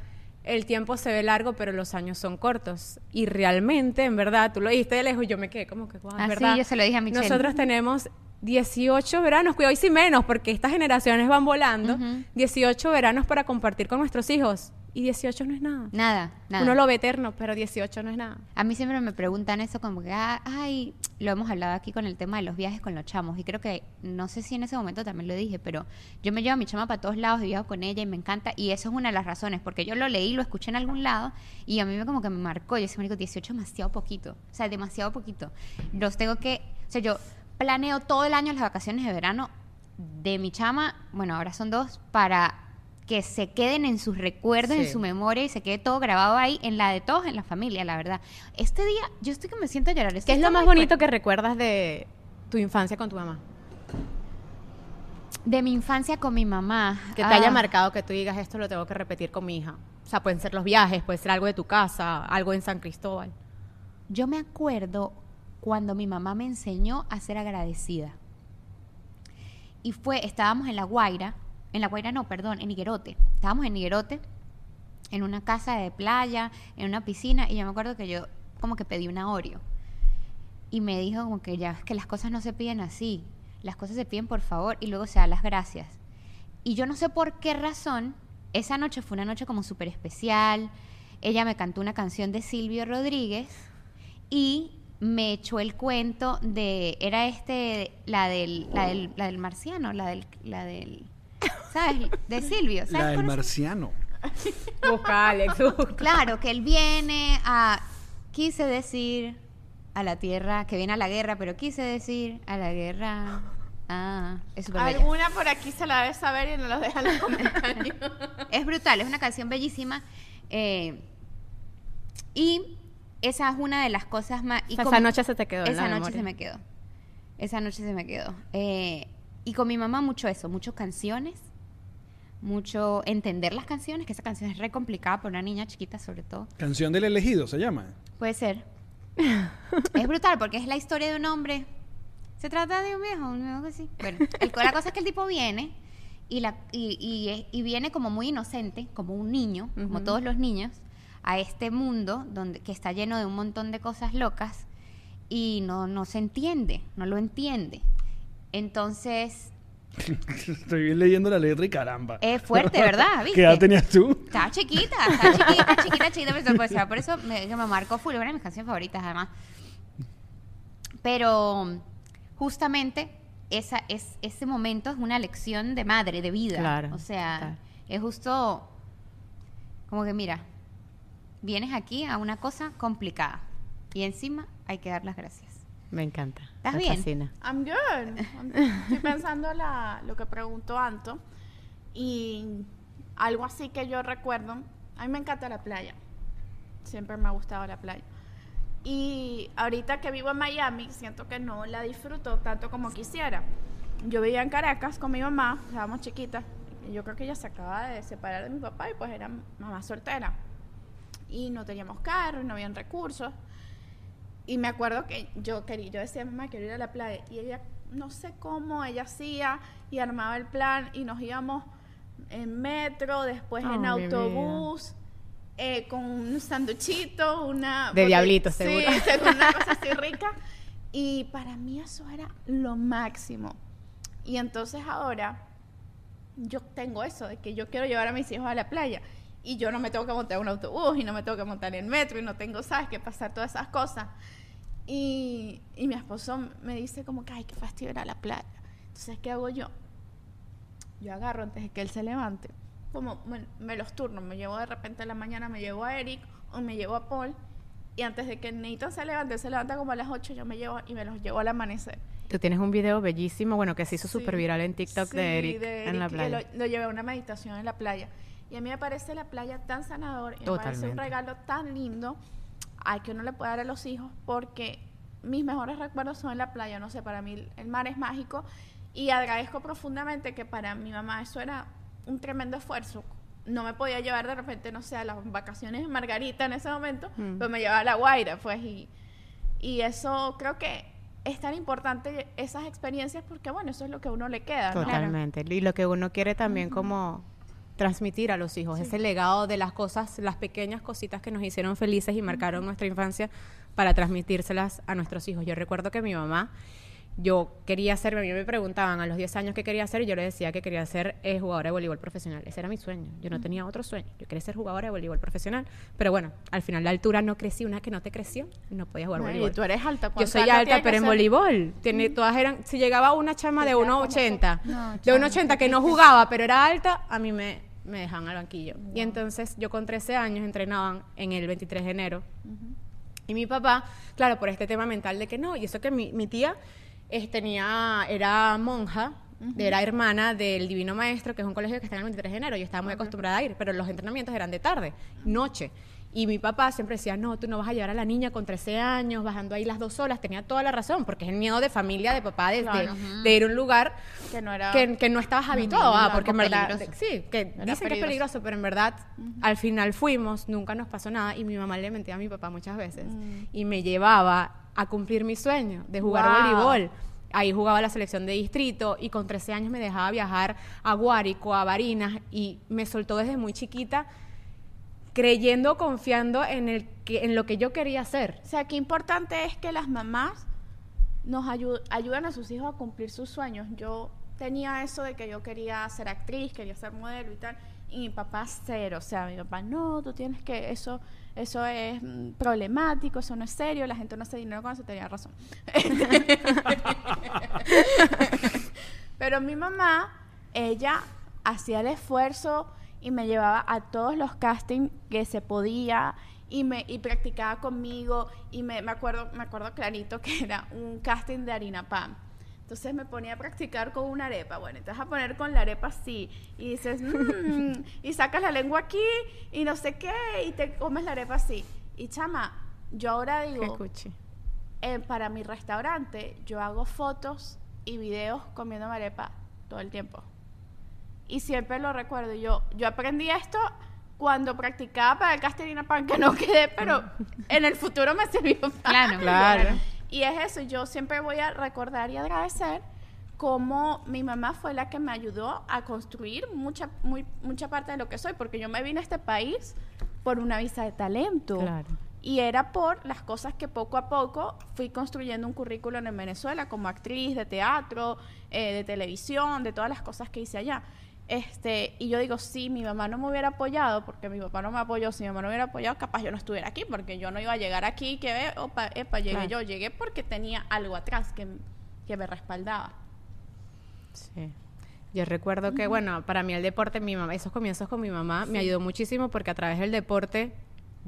el tiempo se ve largo, pero los años son cortos. Y realmente, en verdad, tú lo dijiste de lejos y yo me quedé como que, wow, Ah, sí, verdad. yo se lo dije a Michelle. Nosotros tenemos 18 veranos, cuidado y si menos, porque estas generaciones van volando. Ujú. 18 veranos para compartir con nuestros hijos. Y 18 no es nada. Nada, nada. Uno lo ve eterno, pero 18 no es nada. A mí siempre me preguntan eso como que, ah, ay, lo hemos hablado aquí con el tema de los viajes con los chamos y creo que, no sé si en ese momento también lo dije, pero yo me llevo a mi chama para todos lados y viajo con ella y me encanta y eso es una de las razones, porque yo lo leí, lo escuché en algún lado y a mí me como que me marcó, yo decía, marico, 18 es demasiado poquito, o sea, demasiado poquito. Los tengo que, o sea, yo planeo todo el año las vacaciones de verano de mi chama, bueno, ahora son dos, para que se queden en sus recuerdos, en su memoria y se quede todo grabado ahí, en la de todos, en la familia, la verdad. Este día, yo estoy que me siento a llorar. esto ¿Qué es lo más bonito fuerte. que recuerdas de tu infancia con tu mamá? De mi infancia con mi mamá. Que te haya Ah, marcado que tú digas esto lo tengo que repetir con mi hija. O sea, pueden ser los viajes, puede ser algo de tu casa, algo en San Cristóbal. Yo me acuerdo cuando mi mamá me enseñó a ser agradecida. Y fue, estábamos en La Guaira, en La Guaira no, perdón, en Higuerote. Estábamos en Higuerote, en una casa de playa, en una piscina, y yo me acuerdo que yo como que pedí una Oreo. Y me dijo como que ya, que las cosas no se piden así, las cosas se piden por favor y luego se da las gracias. Y yo no sé por qué razón, esa noche fue una noche como súper especial. Ella me cantó una canción de Silvio Rodríguez y me echó el cuento de, era este, la del, la del, la del marciano, la del, la del, ¿sabes? De Silvio, ¿sabes? La del marciano. Busca, Alex, busca. Claro, que él viene a, quise decir a la tierra, que viene a la guerra, pero quise decir a la guerra. Ah, es súper bella. Alguna por aquí se la debe saber y nos lo deja en los comentarios. Es brutal, es una canción bellísima. eh, y esa es una de las cosas más... y O sea, como- esa noche se te quedó en Esa la noche memoria. se me quedó. Esa noche se me quedó. Eh, y con mi mamá mucho eso, mucho canciones, mucho entender las canciones, que esa canción es re complicada para una niña chiquita sobre todo. Canción del elegido se llama. Puede ser. es brutal porque es la historia de un hombre. Se trata de un viejo, un viejo que sí. Bueno, el- la cosa es que el tipo viene y, la, y, y y viene como muy inocente, como un niño, como Ujú. todos los niños, a este mundo donde, que está lleno de un montón de cosas locas y no, no se entiende, no lo entiende. Entonces, Estoy leyendo la letra y caramba. es fuerte, ¿verdad? ¿Viste? ¿Qué edad tenías tú? Estaba chiquita, estaba chiquita, chiquita, chiquita, pero por eso, por eso me, marcó full, una de mis canciones favoritas además. Pero justamente esa, es, ese momento es una lección de madre, de vida. Claro, O sea, es justo como que mira, vienes aquí a una cosa complicada y encima hay que dar las gracias. Me encanta. ¿Estás me bien? fascina. I'm good. I'm- Estoy pensando la, lo que preguntó Anto. Y algo así que yo recuerdo. A mí me encanta la playa. Siempre me ha gustado la playa. Y ahorita que vivo en Miami, siento que no la disfruto tanto como quisiera. Yo vivía en Caracas con mi mamá, estábamos chiquitas. y Yo creo que ella se acaba de separar de mi papá y pues era mamá soltera. Y no teníamos carro, no habían recursos. Y me acuerdo que yo quería, yo decía, mamá, quiero ir a la playa. Y ella, no sé cómo, ella hacía y armaba el plan y nos íbamos en metro, después Oh, en autobús, eh, con un sanduchito, una... De bote- diablito, sí, seguro. seguro, una cosa así rica. Y para mí eso era lo máximo. Y entonces ahora yo tengo eso, de que yo quiero llevar a mis hijos a la playa. Y yo no me tengo que montar en un autobús y no me tengo que montar en el metro y no tengo, ¿sabes?, que pasar todas esas cosas. Y, y mi esposo me dice como que, ay, qué fastidio ir a la playa. Entonces, ¿qué hago yo? Yo agarro antes de que él se levante. Como me, me los turno, me llevo de repente en la mañana, me llevo a Eric o me llevo a Paul Y antes de que Nathan se levante, él se levanta como a las 8, yo me llevo y me los llevo al amanecer. Tú tienes un video bellísimo, bueno, que se hizo súper Sí. viral en TikTok Sí, de Eric, de en la Eric, playa. Lo, lo llevé a una meditación en la playa. Y a mí me parece la playa tan sanador, y me parece un regalo tan lindo ay, que uno le puede dar a los hijos, porque mis mejores recuerdos son en la playa. No sé, para mí el mar es mágico y agradezco profundamente que para mi mamá eso era un tremendo esfuerzo. No me podía llevar de repente, no sé, a las vacaciones en Margarita en ese momento, Mm. pero me llevaba a La Guaira, pues, y, y eso creo que es tan importante esas experiencias porque, bueno, eso es lo que a uno le queda, ¿no? Totalmente. Y lo que uno quiere también como transmitir a los hijos, ese legado de las cosas, las pequeñas cositas que nos hicieron felices y marcaron nuestra infancia para transmitírselas a nuestros hijos. Yo recuerdo que mi mamá, yo quería ser, a mí me preguntaban a los 10 años qué quería hacer y yo le decía que quería ser eh, jugadora de voleibol profesional. Ese era mi sueño. Yo no tenía otro sueño. Yo quería ser jugadora de voleibol profesional. Pero bueno, al final la altura no crecí. Una que no te creció, no podía jugar voleibol. y tú eres alta. Yo ¿cuánto soy alta pero en ser? voleibol. Tiene, todas eran, si llegaba una chama de Te quedas como 1,80, No, de chama, 1,80 que no jugaba, pero era alta, a mí me, me dejaban al banquillo. Y entonces yo con 13 años entrenaban en el 23 de enero. Y mi papá, claro, por este tema mental de que no, y eso que mi, mi tía eh, tenía, era monja, era hermana del Divino Maestro, que es un colegio que está en el 23 de enero. Yo estaba muy acostumbrada a ir, pero los entrenamientos eran de tarde, noche. Y mi papá siempre decía, no, tú no vas a llevar a la niña con 13 años, bajando ahí las dos horas. Tenía toda la razón, porque es el miedo de familia, de papá, de, de- Claro. de ir a un lugar Que no era... que, que no estabas habituado a, claro, porque en verdad, peligroso. sí, que dicen que es peligroso. peligroso, pero en verdad al final fuimos, nunca nos pasó nada y mi mamá le mentía a mi papá muchas veces y me llevaba a cumplir mi sueño de jugar Wow. voleibol. Ahí jugaba la selección de distrito y con 13 años me dejaba viajar a Guárico, a Barinas y me soltó desde muy chiquita creyendo, confiando en, el que, en lo que yo quería hacer. O sea, qué importante es que las mamás nos ayu- ayudan a sus hijos a cumplir sus sueños. Yo tenía eso de que yo quería ser actriz, quería ser modelo y tal, y mi papá cero. O sea, mi papá, no, tú tienes que, eso, eso es mm, problemático, eso no es serio, la gente no hace dinero con eso, tenía razón. Pero mi mamá, ella hacía el esfuerzo y me llevaba a todos los castings que se podía y me y practicaba conmigo y me, me acuerdo me acuerdo clarito que era un casting de harina pan. Entonces me ponía a practicar con una arepa. Bueno, te vas a poner con la arepa así. Y dices, "Mm", y sacas la lengua aquí y no sé qué, y te comes la arepa así. Y chama, yo ahora digo, eh, para mi restaurante yo hago fotos y videos comiendo arepa todo el tiempo. Y siempre lo recuerdo. Yo, yo aprendí esto cuando practicaba para el Castellina Pan, que no quedé, pero en el futuro me sirvió para Claro. Claro. Y es eso, yo siempre voy a recordar y agradecer cómo mi mamá fue la que me ayudó a construir mucha, muy, mucha parte de lo que soy, porque yo me vine a este país por una visa de talento. Claro. Y era por las cosas que poco a poco fui construyendo un currículum en Venezuela como actriz de teatro, eh, de televisión, de todas las cosas que hice allá. Este, y yo digo, si mi mamá no me hubiera apoyado, porque mi papá no me apoyó, si mi mamá no hubiera apoyado, capaz yo no estuviera aquí, porque yo no iba a llegar aquí que ve, opa, epa, llegué Claro. yo, llegué porque tenía algo atrás que, que me respaldaba. Sí. Yo recuerdo que, bueno, para mí el deporte, mi mamá, esos comienzos con mi mamá me ayudó muchísimo porque a través del deporte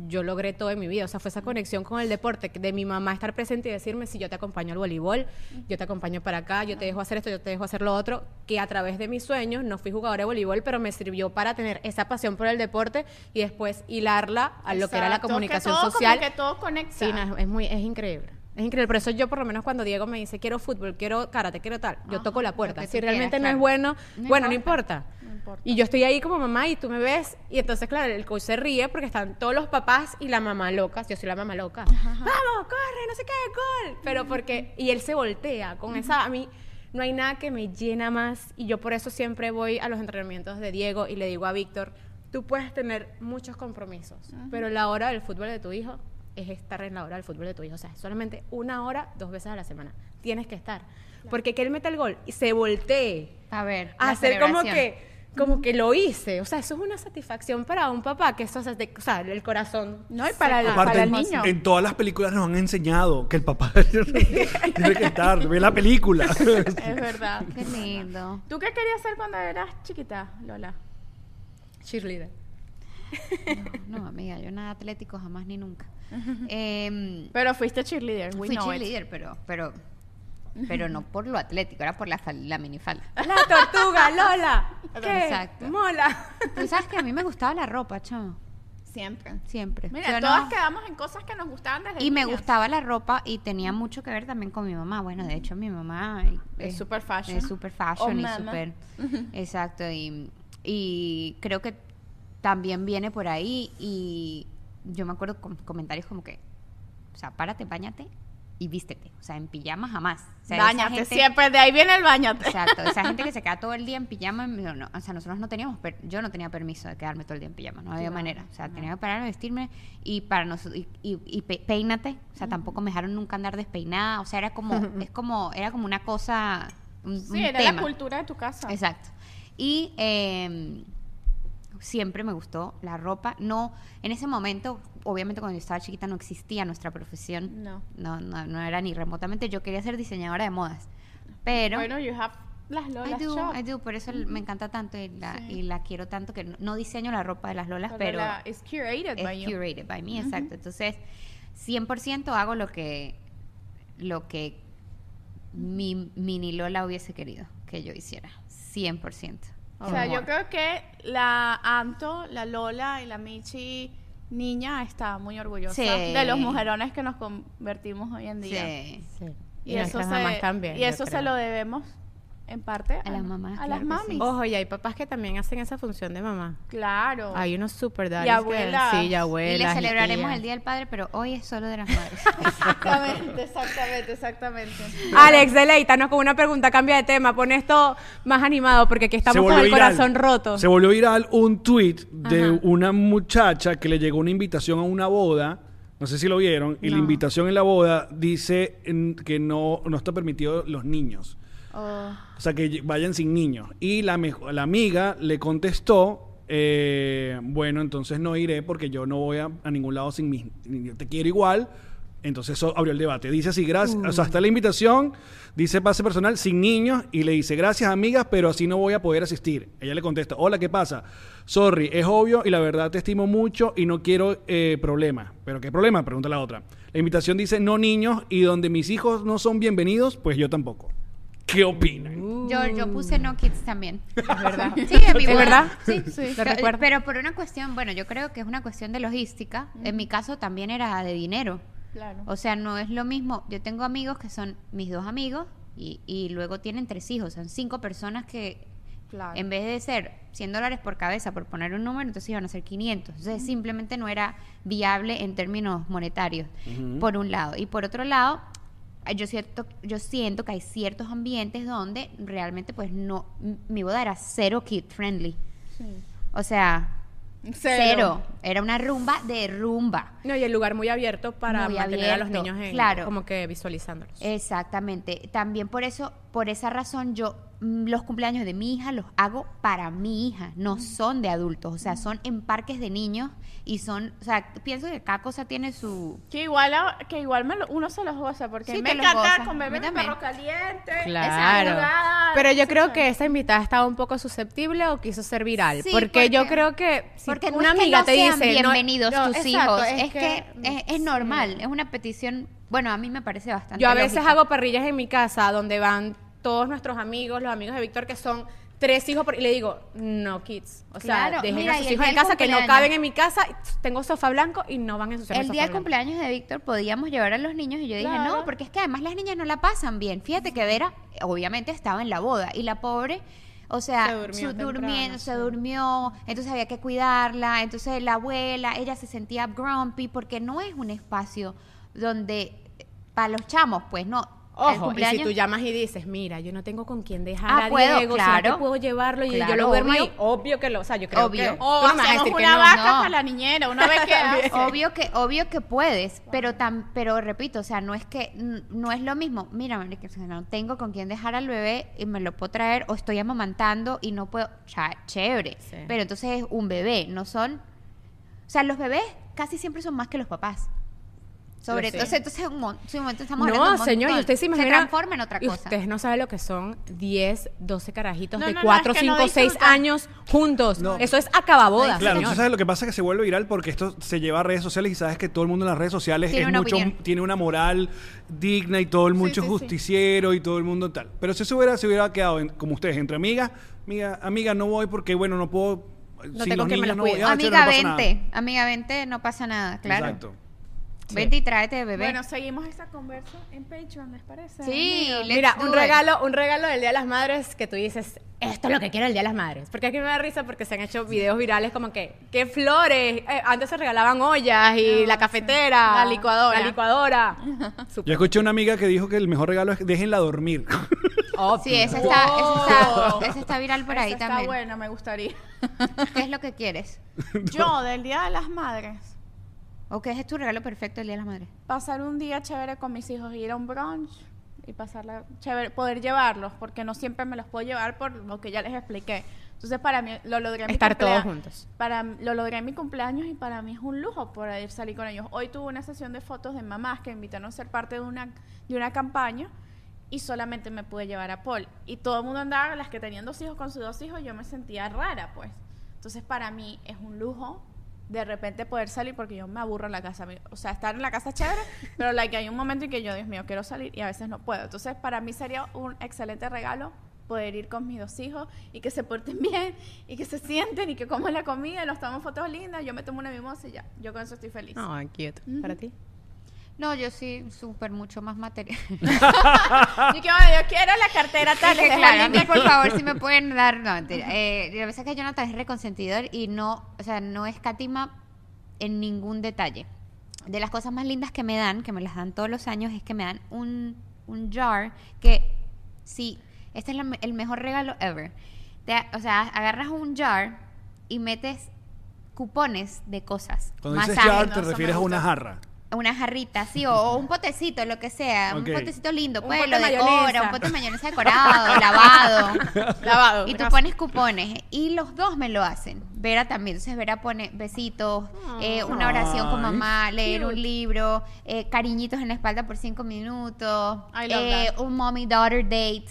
yo logré todo en mi vida. O sea, fue esa conexión con el deporte, que de mi mamá estar presente y decirme si yo te acompaño al voleibol, yo te acompaño para acá, yo te dejo hacer esto, yo te dejo hacer lo otro, que a través de mis sueños no fui jugadora de voleibol, pero me sirvió para tener esa pasión por el deporte y después hilarla a lo que era la comunicación que todo, social. Como que todo conecta. Sí, no, es muy, es increíble. Es increíble. Por eso yo, por lo menos, cuando Diego me dice quiero fútbol, quiero karate, quiero tal, yo toco la puerta. Si realmente quieras, no es bueno, No bueno, no importa. Importa. Y yo estoy ahí como mamá y tú me ves. Y entonces, claro, el coach se ríe porque están todos los papás y la mamá locas. Yo soy la mamá loca. Vamos, corre, no sé qué, gol. Pero porque. Y él se voltea con esa. A mí no hay nada que me llena más. Y yo por eso siempre voy a los entrenamientos de Diego y le digo a Víctor: tú puedes tener muchos compromisos, pero la hora del fútbol de tu hijo es estar en la hora del fútbol de tu hijo. O sea, solamente una hora, dos veces a la semana. Tienes que estar. Porque que él meta el gol y se voltee A ver. a hacer como que como que lo hice. O sea, eso es una satisfacción para un papá, que eso de- o sea, el corazón. No, y para el, Aparte, para el en- niño. en todas las películas nos han enseñado que el papá tiene que estar, ve la película. Es verdad. Qué lindo. ¿Tú qué querías hacer cuando eras chiquita, Lola? Cheerleader. No, amiga, yo nada atlético jamás ni nunca. Em, Pero fuiste cheerleader. we fui know it. cheerleader, pero, pero, pero no por lo atlético, era por la, la minifalda. La tortuga, Lola. ¿Qué? Exacto. Mola. Tú sabes que a mí me gustaba la ropa, chamo. Siempre. Siempre. Mira, todas no- quedamos en cosas que nos gustaban desde Y me gustaba la ropa y tenía mucho que ver también con mi mamá. Bueno, de hecho, mi mamá Es super fashion. Es super fashion Oh, y super. Exacto. Y, y creo que también viene por ahí. Y yo me acuerdo con comentarios como que, o sea, párate, bañate y vístete. O sea, en pijama jamás. O sea, Báñate, gente- siempre. De ahí viene el bañate. Exacto, esa gente que se queda todo el día en pijama, no, no, o sea, nosotros no teníamos, per- yo no tenía permiso de quedarme todo el día en pijama, no había manera, o sea, tenía que pararme, vestirme y para nosotros, y, y, y pe- peínate, o sea, tampoco me dejaron nunca andar despeinada, o sea, era como, es como, era como una cosa, un, Sí, un era tema. la cultura de tu casa. Exacto. Y eh, siempre me gustó la ropa. No, en ese momento, obviamente cuando yo estaba chiquita no existía nuestra profesión. No. No, no, no era ni remotamente. Yo quería ser diseñadora de modas. Pero Bueno, you have las I Lolas do, Shop. I do, por eso me encanta tanto y la, Sí. y la quiero tanto que no, no diseño la ropa de las lolas, pero, la- it's curated es by you. curated by me, exacto. Entonces, 100% hago lo que lo que mi mini Lola hubiese querido que yo hiciera. 100%. O sea, yo creo que la Anto, la Lola y la Michi niña está muy orgullosa Sí. de los mujerones que nos convertimos hoy en día. Sí. Sí. Y, Y, eso, se, también. y eso se lo debemos en parte A las mamás, A claro las mamis. sí. Ojo, y hay papás que también hacen esa función de mamá. Claro. Hay unos super daddies Y abuelas. Que, sí, y Y abuelas. le celebraremos el Día del Padre, pero hoy es solo de las madres. Exactamente, exactamente, exactamente. Alex, deleítanos con una pregunta, cambia de tema, pon esto más animado porque aquí estamos con el viral. corazón roto. Se volvió viral un tweet de Ajá. una muchacha que le llegó una invitación a una boda. No sé si lo vieron. Y la invitación en la boda dice en- que no, no está permitido los niños. Oh, O sea, que vayan sin niños. Y la, la amiga le contestó, eh, bueno, entonces no iré porque yo no voy a, a ningún lado sin mis niños. Te quiero igual. Entonces eso abrió el debate. Dice así, gracias. O sea, está la invitación, dice pase personal sin niños y le dice, gracias amigas, pero así no voy a poder asistir. Ella le contesta, hola, ¿qué pasa? Sorry, es obvio y la verdad te estimo mucho y no quiero eh, problemas. ¿Pero qué problema? Pregunta la otra. La invitación dice no niños y donde mis hijos no son bienvenidos, pues yo tampoco. ¿Qué opinan? Yo, yo puse no kids también. Es verdad. Sí, en mi ¿Es boda. verdad? Sí, Sí, lo Pero- recuerdo. Pero por una cuestión, bueno, yo creo que es una cuestión de logística. En mi caso también era de dinero. claro. O sea, no es lo mismo. Yo tengo amigos que son mis dos amigos y, y luego tienen tres hijos. Son cinco personas que Claro. en vez de ser 100 dólares por cabeza, por poner un número, entonces iban a ser 500. Entonces simplemente no era viable en términos monetarios, por un lado. Y por otro lado, yo siento, yo siento que hay ciertos ambientes donde realmente pues no, mi boda era cero kid friendly. O sea, cero. Era una rumba de rumba. No, y el lugar muy abierto para Muy mantener a los niños en, claro. como que visualizándolos. Exactamente. También por eso, por esa razón, yo los cumpleaños de mi hija los hago para mi hija, no son de adultos, o sea, son en parques de niños y son, o sea, pienso que cada cosa tiene su Que igual, a- que igual me lo- uno se los goza, porque Sí, me encanta comerme mi perro caliente. Claro. jugar, Pero yo creo que esta invitada estaba un poco susceptible o quiso ser viral. Sí, porque, yo creo que si porque no una es que amiga no te sean dice bienvenidos no, tus exacto, hijos, es, que, es, es sí. normal, es una petición, bueno, a mí me parece bastante Yo a veces lógica. hago parrillas en mi casa donde van todos nuestros amigos, los amigos de Víctor, que son tres hijos, por- y le digo, no kids. O sea, Claro, dejen mira, a sus el hijos en casa que no caben en mi casa. Tengo sofá blanco y no van a ensuciar El sofá día del cumpleaños de Víctor podíamos llevar a los niños y yo dije, Claro. no, porque es que además las niñas no la pasan bien. Fíjate que Vera, obviamente, estaba en la boda y la pobre, o sea, Se durmió su- durmiendo, se durmió, entonces había que cuidarla, entonces la abuela, ella se sentía grumpy porque no es un espacio donde, para los chamos, pues no. Ojo, y si tú llamas y dices, mira, yo no tengo con quién dejar Ah, a puedo, Diego, ¿será que claro. puedo llevarlo y yo Claro, lo duermo obvio. ahí? Obvio que lo, o sea, yo creo Obvio. que... O vas a hacemos decir que una no. vaca no. para la niñera, una vez que. Obvio que, obvio que puedes, pero tan, pero repito, o sea, no es que, no es lo mismo. Mira, o no tengo con quién dejar al bebé y me lo puedo traer, o estoy amamantando y no puedo, cha- chévere. Sí. Pero entonces es un bebé, no son, o sea, los bebés casi siempre son más que los papás. Sobre todo, entonces sí, un momento estamos hablando No, un señor, y usted se imagina. transforma en otra y cosa. Ustedes no saben lo que son 10, 12 carajitos No, de no, no, 4, es que no 5, 6 disfrutan. años juntos. No. Eso es acababodas. Claro, señor. tú sabes lo que pasa es que se vuelve viral porque esto se lleva a redes sociales y sabes que todo el mundo en las redes sociales Tiene es una mucho, tiene una moral digna y todo el mucho sí, sí. justiciero y todo el mundo tal. Pero si eso hubiera, se hubiera quedado en- como ustedes, entre amigas, amiga, amiga, no voy porque bueno, no puedo. No sin tengo me no voy. Ah, Amiga, no vente. Amiga, vente, no pasa nada, claro. Exacto. Vente y tráete, bebé. Bueno, seguimos esta conversa en Patreon, ¿les parece? Sí, amigos? le- Mira, Let's un it. regalo, un regalo del Día de las Madres que tú dices, esto es lo que quiero el Día de las Madres. Porque aquí me da risa porque se han hecho videos virales como que, ¿qué flores? Eh, antes se regalaban ollas y la cafetera. La licuadora. La licuadora. Yo escuché una amiga que dijo que el mejor regalo es déjenla dormir. Sí, ese está, ese está, ese está viral por ahí Esa también. Está buena, me gustaría. ¿Qué es lo que quieres? Yo, del Día de las Madres, ¿O qué es tu regalo perfecto el Día de las Madres? pasar un día chévere con mis hijos, ir a un brunch y pasarla chévere, poder llevarlos, porque no siempre me los puedo llevar por lo que ya les expliqué. Entonces, para mí, lo logré en mi Estar todos juntos. Para, lo logré en mi cumpleaños y para mí es un lujo poder salir con ellos. Hoy tuve una sesión de fotos de mamás que me invitaron a ser parte de una, de una campaña y solamente me pude llevar a Paul. Y todo el mundo andaba, las que tenían dos hijos con sus dos hijos, yo me sentía rara, pues. Entonces, para mí es un lujo de repente poder salir porque yo me aburro en la casa. O sea, estar en la casa es chévere, pero like, hay un momento en que yo, Dios mío, quiero salir y a veces no puedo. Entonces, para mí sería un excelente regalo poder ir con mis dos hijos y que se porten bien y que se sienten y que coman la comida y nos tomamos fotos lindas. Yo me tomo una mimosa y ya. Yo con eso estoy feliz. Ay, cute. ¿Para ti? No, yo sí, súper mucho más material. Yo, quiero, yo quiero la cartera tal. Es que, por favor, si me pueden dar. No, mentira. Eh, lo que pasa es que Jonathan es reconsentidor y no, o sea, no escatima en ningún detalle. De las cosas más lindas que me dan, que me las dan todos los años, es que me dan un, un jar que, sí, este es la el mejor regalo ever. Te- o sea, agarras un jar y metes cupones de cosas. Cuando dices Masajes, jar, no, te refieres a una jarra. Una jarrita, sí, o, un potecito, lo que sea, un potecito lindo, Un pues lo de decora, mayonesa. un pote de mayonesa decorado, lavado. Lavado. Y tú gracias. pones cupones y los dos me lo hacen. Vera también. Entonces Vera pone besitos, eh, una oración con mamá, leer un libro, eh, cariñitos en la espalda por cinco minutos, eh, un mommy daughter date.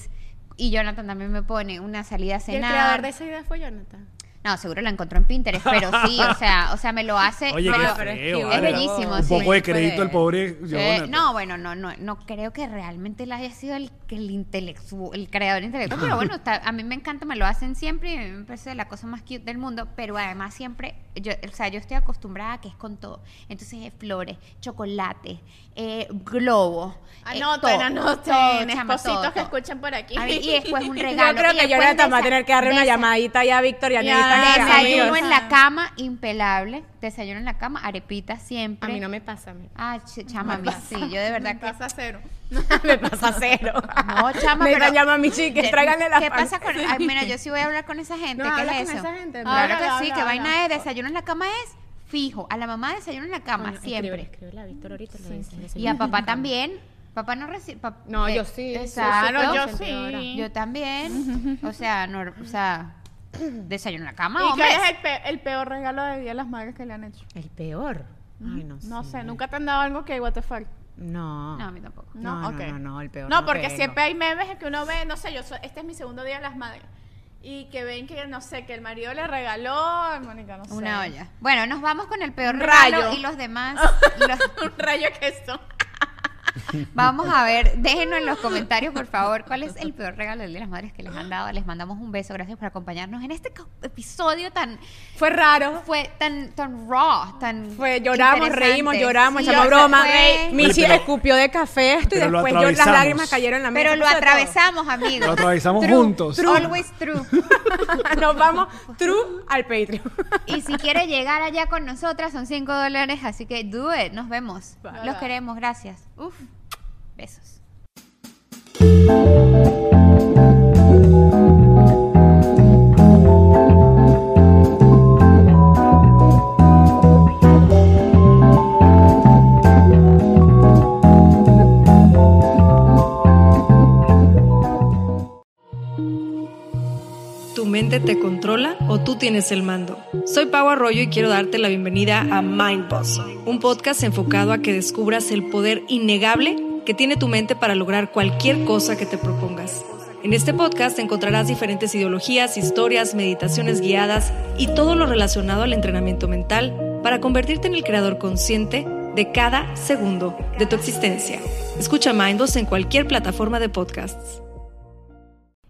Y Jonathan también me pone una salida a ¿Y el cenar. creador de esa idea fue Jonathan? No, seguro la encontró en Pinterest, pero sí, o sea, o sea, me lo hace. Oye, me qué lo- es vale. Bellísimo, Un sí. poco de crédito al pobre Jonathan. no, bueno, no, no, no creo que realmente él haya sido el, que el intelectual, el creador intelectual, pero bueno, está- a mí me encanta, me lo hacen siempre y a mí me parece la cosa más cute del mundo, pero además siempre, yo, o sea, yo estoy acostumbrada a que es con todo, entonces es flores, chocolate, eh, globo, eh, Anoten, todo, anoten, todo, chama, espositos que todo. escuchen por aquí. A ver, y después un regalo. Yo creo que Jonathan va a tener que darle una llamadita ya a Víctor y a Ya. Desayuno amigos. en la cama, impelable. Desayuno en la cama, arepita A siempre. mí no me pasa, a mí. Ah, ch- chama, a mí sí, yo de verdad que Pasa cero. me pasa cero. No, chama, Me pero... llama a mi chica, ¿Qué- tráiganle la ¿Qué pan. pasa con...? Ay, mira, yo sí voy a hablar con esa gente. No, ¿Qué habla es con eso? esa gente, Claro habla, que sí, habla, que habla. vaina de desayuno en la cama es fijo. A la mamá desayuno en la cama, Bueno, siempre. Escríbele a Víctor ahorita. le dices, Y a papá también. Papá no recibe... No, yo sí, yo Exacto. Claro, yo sí. Yo también. O sea, no, o sea, desayuno en la cama, ¿Y hombres. cuál es el, pe- el peor regalo de Día de las Madres que le han hecho? El peor. Ay, no sé. No sé, nunca te han dado algo que what the fuck. No. No, a mí tampoco. No, No, no, ok. no, no, el peor. No, porque tengo. siempre hay memes que uno ve, no sé, yo soy- este es mi segundo día de las madres. Y que ven que, no sé, que el marido le regaló, Mónica, no sé. Una olla. Bueno, nos vamos con el peor regalo rayo. y los demás. los- Un rayo queso. Vamos a ver, déjenos en los comentarios, por favor, cuál es el peor regalo del Día de las Madres que les han dado. Les mandamos un beso, gracias por acompañarnos en este episodio tan Fue raro. fue tan tan raw, tan Fue, lloramos, reímos, lloramos, Sí, echamos broma. fue- Michi Pero- escupió de café esto y después yo, las atravesamos. lágrimas cayeron en la mesa. pero lo atravesamos, amigos. Lo atravesamos True, juntos. true. Always true. Nos vamos true al Patreon. Y si quiere llegar allá con nosotras, son 5 dólares, así que do it. Nos vemos. Bye. Los queremos, gracias. Uf, besos. Te controla o tú tienes el mando. Soy Pau Arroyo y quiero darte la bienvenida a Mind Boss, un podcast enfocado a que descubras el poder innegable que tiene tu mente para lograr cualquier cosa que te propongas. En este podcast encontrarás diferentes ideologías, historias, meditaciones guiadas y todo lo relacionado al entrenamiento mental para convertirte en el creador consciente de cada segundo de tu existencia. Escucha Mindboss en cualquier plataforma de podcasts.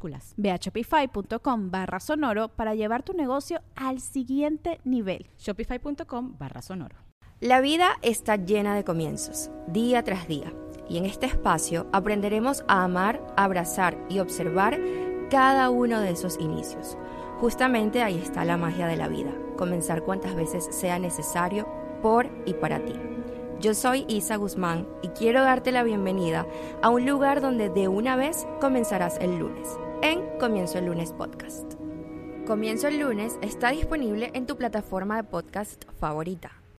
minúsculas. Ve a shopify.com barra sonoro para llevar tu negocio al siguiente nivel. Shopify.com barra sonoro. La vida está llena de comienzos, día tras día, y en este espacio aprenderemos a amar, abrazar y observar cada uno de esos inicios. Justamente ahí está la magia de la vida, comenzar cuantas veces sea necesario por y para ti. Yo soy Isa Guzmán y quiero darte la bienvenida a un lugar donde de una vez comenzarás el lunes, en Comienzo el lunes podcast. Comienzo el lunes está disponible en tu plataforma de podcast favorita.